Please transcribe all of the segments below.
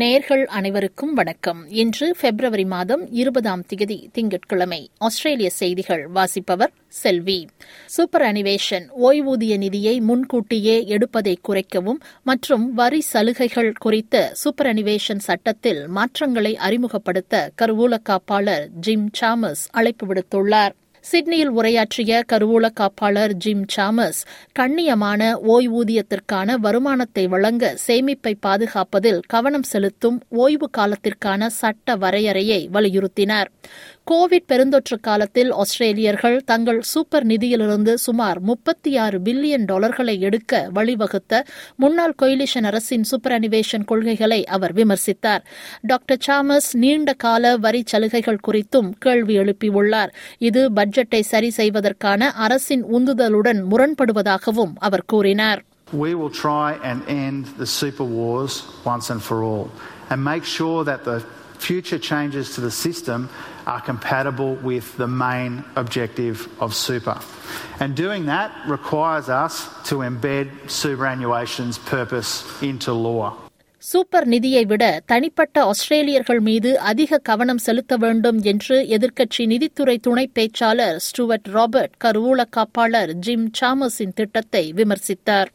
நேர்கள் அனைவருக்கும் வணக்கம். இன்று பிப்ரவரி மாதம் இருபதாம் திகதி திங்கட்கிழமை. ஆஸ்திரேலிய செய்திகள் வாசிப்பவர் செல்வி. சூப்பர் அனிவேஷன் ஓய்வூதிய நிதியை முன்கூட்டியே எடுப்பதை குறைக்கவும் மற்றும் வரி சலுகைகள் குறித்த சூப்பர் அனிவேஷன் சட்டத்தில் மாற்றங்களை அறிமுகப்படுத்த கருவூல காப்பாளர் ஜிம் சாமஸ் அழைப்பு விடுத்துள்ளார். சிட்னியில் உரையாற்றிய கருவூல காப்பாளர் ஜிம் சாமஸ் கண்ணியமான ஓய்வூதியத்திற்கான வருமானத்தை வழங்க சேமிப்பை பாதுகாப்பதில் கவனம் செலுத்தும் ஓய்வு காலத்திற்கான சட்ட வரையறையை வலியுறுத்தினார். கோவிட் பெருந்தொற்று காலத்தில் ஆஸ்திரேலியர்கள் தங்கள் சூப்பர் நிதியிலிருந்து சுமார் முப்பத்தி ஆறு பில்லியன் டாலர்களை எடுக்க வழிவகுத்த முன்னாள் கொயிலிஷன் அரசின் சூப்பர் அனிவேஷன் கொள்கைகளை அவர் விமர்சித்தார். டாக்டர் சாமஸ் நீண்ட கால வரி சலுகைகள் குறித்தும் கேள்வி எழுப்பியுள்ளார். இது பட்ஜெட்டை சரி செய்வதற்கான அரசின் உந்துதலுடன் முரண்படுவதாகவும் அவர் கூறினார் We will try and end the super wars once and for all and make sure that the future changes to the system are compatible with the main objective of super. And doing that requires us to embed superannuation's purpose into law. Super நிதியை விட தனிப்பட்ட ஆஸ்திரேலியர்கள் மீது அதிக கவனம் செலுத்த வேண்டும் என்று எதிர்க்கட்சி நிதித்துறை துணை பேச்சாளர் ஸ்டுவர்ட் ராபர்ட் கருவூல காப்பாளர் ஜிம் சாமஸின் திட்டத்தை விமர்சித்தார்.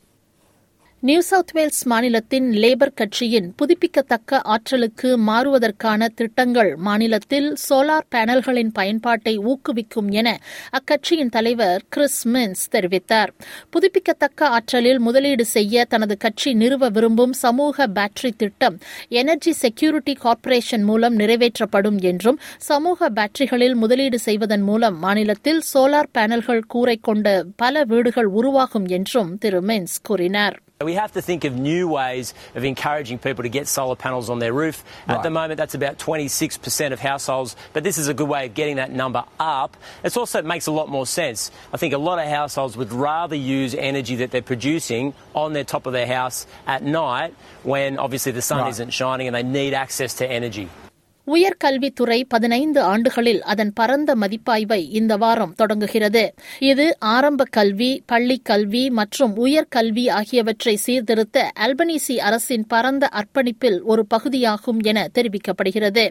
நியூ சவுத் வேல்ஸ் மாநிலத்தின் லேபர் கட்சியின் புதுப்பிக்கத்தக்க ஆற்றலுக்கு மாறுவதற்கான திட்டங்கள் மாநிலத்தில் சோலார் பேனல்களின் பயன்பாட்டை ஊக்குவிக்கும் என அக்கட்சியின் தலைவர் கிறிஸ் மின்ஸ் தெரிவித்தார். புதுப்பிக்கத்தக்க ஆற்றலில் முதலீடு செய்ய தனது கட்சி நிறுவ விரும்பும் சமூக பேட்டரி திட்டம் எனர்ஜி செக்யூரிட்டி கார்ப்பரேஷன் மூலம் நிறைவேற்றப்படும் என்றும் சமூக பேட்டரிகளில் முதலீடு செய்வதன் மூலம் மாநிலத்தில் சோலார் பேனல்கள் கூரை கொண்ட பல வீடுகள் உருவாகும் என்றும் திரு மின்ஸ் கூறினார். We have to think of new ways of encouraging people to get solar panels on their roof. At the moment, that's about 26% of households, but this is a good way of getting that number up. It also makes a lot more sense. I think a lot of households would rather use energy that they're producing on their top of their house at night when obviously the sun Right. isn't shining and they need access to energy. உயர்கல்வித்துறை பதினைந்து ஆண்டுகளில் அதன் பரந்த மதிப்பாய்வை இந்த வாரம் தொடங்குகிறது. இது ஆரம்ப கல்வி பள்ளி கல்வி மற்றும் உயர்கல்வி ஆகியவற்றை சீர்திருத்த அல்பனீசி அரசின் பரந்த அர்ப்பணிப்பில் ஒரு பகுதியாகும் என தெரிவிக்கப்படுகிறது.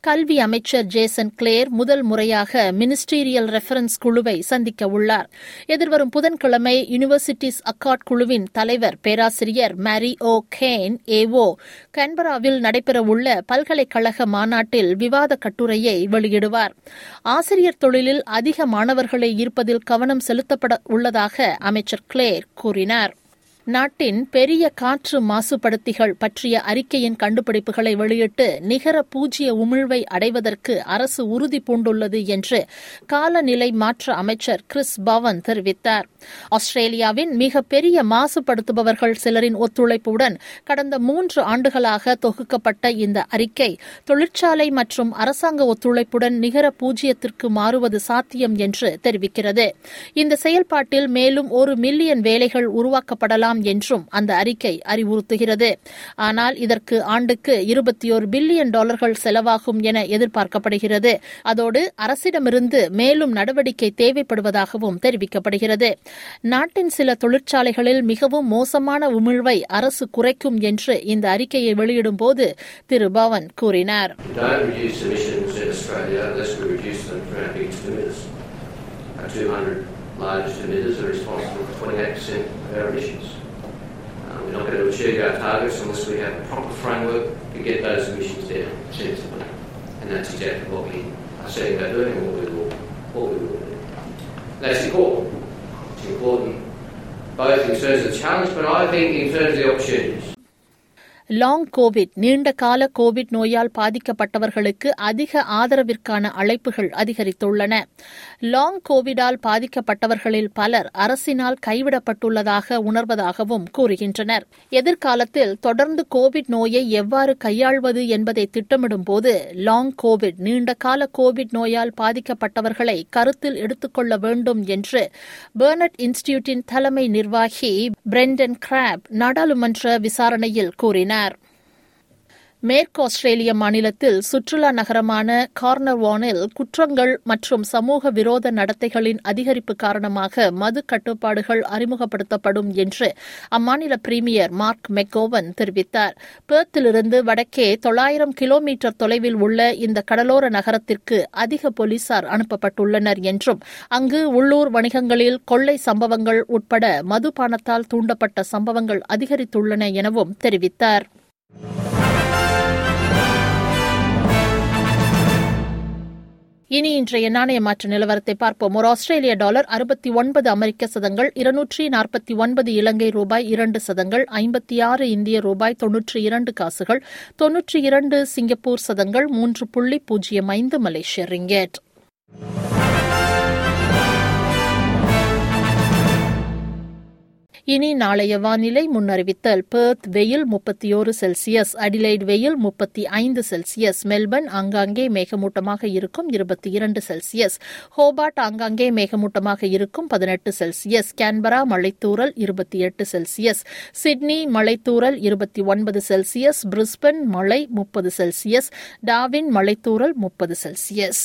கல்வி அமைச்சர் ஜேசன் கிளேர் முதல் முறையாக மினிஸ்டீரியல் ரெஃபரன்ஸ் குழுவை சந்திக்க உள்ளார். எதிர்வரும் புதன்கிழமை யூனிவர்சிட்டிஸ் அக்காட் குழுவின் தலைவர் பேராசிரியர் மேரி ஓ கேன் ஏஓ கன்பராவில் நடைபெறவுள்ள பல்கலைக்கழக மாநாட்டில் விவாத கட்டுரையை வெளியிடுவார். ஆசிரியர் தொழிலில் அதிக மாணவர்களை ஈர்ப்பதில் கவனம் செலுத்தப்பட உள்ளதாக அமைச்சர் கிளேர் கூறினார். நாட்டின் பெரிய காற்று மாசுபடுத்திகள் பற்றிய அறிக்கையின் கண்டுபிடிப்புகளை வெளியிட்டு நிகர பூஜ்ய உமிழ்வை அடைவதற்கு அரசு உறுதி பூண்டுள்ளது என்று காலநிலை மாற்ற அமைச்சர் கிறிஸ் பவன் தெரிவித்தார். ஆஸ்திரேலியாவின் மிக பெரிய மாசுபடுத்துபவர்கள் சிலரின் ஒத்துழைப்புடன் கடந்த மூன்று ஆண்டுகளாக தொகுக்கப்பட்ட இந்த அறிக்கை தொழிற்சாலை மற்றும் அரசாங்க ஒத்துழைப்புடன் நிகர பூஜ்யத்திற்கு மாறுவது சாத்தியம் என்று தெரிவிக்கிறது. இந்த செயல்பாட்டில் மேலும் ஒரு மில்லியன் வேலைகள் உருவாக்கப்படலாம் என்றும் அந்த அறிக்கை அறிவுறுத்துகிறது ஆனால் இதற்கு ஆண்டுக்கு இருபத்தி ஒரு பில்லியன் டாலர்கள் செலவாகும் என எதிர்பார்க்கப்படுகிறது அதோடு அரசிடமிருந்து மேலும் நடவடிக்கை தேவைப்படுவதாகவும் தெரிவிக்கப்படுகிறது நாட்டின் சில தொழிற்சாலைகளில் மிகவும் மோசமான உமிழ்வை அரசு குறைக்கும் என்று இந்த அறிக்கையை வெளியிடும்போது திரு பவன் கூறினார். Our 200 largest emitters are responsible for 28% of our emissions. We're not going to achieve our targets unless we have a proper framework to get those emissions down sensibly. And that's exactly what we are setting about doing and what we will, what we will do. That's important. It's important both in terms of the challenge, but I think in terms of the opportunities. Long covid நீண்ட கால Covid நோயால் பாதிக்கப்பட்டவர்களுக்கு அதிக ஆதரவிற்கான அழைப்புகள் அதிகரித்துள்ளன. Long கோவிடால் பாதிக்கப்பட்டவர்களில் பலர் அரசினால் கைவிடப்பட்டுள்ளதாக உணர்வதாகவும் கூறுகின்றனர். எதிர்காலத்தில் தொடர்ந்து கோவிட் நோயை எவ்வாறு கையாள்வது என்பதை திட்டமிடும்போது லாங் கோவிட் நீண்ட கால கோவிட் நோயால் பாதிக்கப்பட்டவர்களை கருத்தில் எடுத்துக்கொள்ள வேண்டும் என்று பெர்னட் இன்ஸ்டிடியூட்டின் தலைமை நிர்வாகி பிரெண்டன் கிராப் நாடாளுமன்ற விசாரணையில் கூறினார். மேற்கு ஆஸ்திரேலிய மாநிலத்தில் சுற்றுலா நகரமான கார்னர்வானில் குற்றங்கள் மற்றும் சமூக விரோத நடத்தைகளின் அதிகரிப்பு காரணமாக மது கட்டுப்பாடுகள் அறிமுகப்படுத்தப்படும் என்று அம்மாநில பிரீமியர் மார்க் மெக்கோவன் தெரிவித்தார். பேர்த்திலிருந்து வடக்கே தொள்ளாயிரம் கிலோமீட்டர் தொலைவில் உள்ள இந்த கடலோர நகரத்திற்கு அதிக போலீசார் அனுப்பப்பட்டுள்ளனர் என்றும் அங்கு உள்ளூர் வணிகங்களில் கொள்ளை சம்பவங்கள் உட்பட மதுபானத்தால் தூண்டப்பட்ட சம்பவங்கள் அதிகரித்துள்ளன எனவும் தெரிவித்தார். இனி இன்றைய நாணய மாற்று நிலவரத்தை பார்ப்போம். ஒரு ஆஸ்திரேலிய டாலர் அறுபத்தி ஒன்பது அமெரிக்க சதங்கள் இருநூற்றி நாற்பத்தி ஒன்பது இலங்கை ரூபாய் இரண்டு சதங்கள் ஐம்பத்தி ஆறு இந்திய ரூபாய் தொன்னூற்றி இரண்டு காசுகள் தொன்னூற்றி இரண்டு சிங்கப்பூர் சதங்கள் மூன்று புள்ளி பூஜ்ஜியம் ஐந்து மலேசிய ரிங்கேட். இனி நாளைய வானிலை முன்னறிவித்தல். பெர்த் வெயில் முப்பத்தியோரு செல்சியஸ் அடிலைட் வெயில் முப்பத்தி ஐந்து செல்சியஸ் மெல்பர்ன் ஆங்காங்கே மேகமூட்டமாக இருக்கும் இருபத்தி இரண்டு செல்சியஸ் ஹோபார்ட் ஆங்காங்கே மேகமூட்டமாக இருக்கும் பதினெட்டு செல்சியஸ் கேன்பரா மழைத்தூரல் இருபத்தி எட்டு செல்சியஸ் சிட்னி மழைத்தூரல் இருபத்தி ஒன்பது செல்சியஸ் பிரிஸ்பன் மழை முப்பது செல்சியஸ் டாவின் மழைத்தூரல் முப்பது செல்சியஸ்.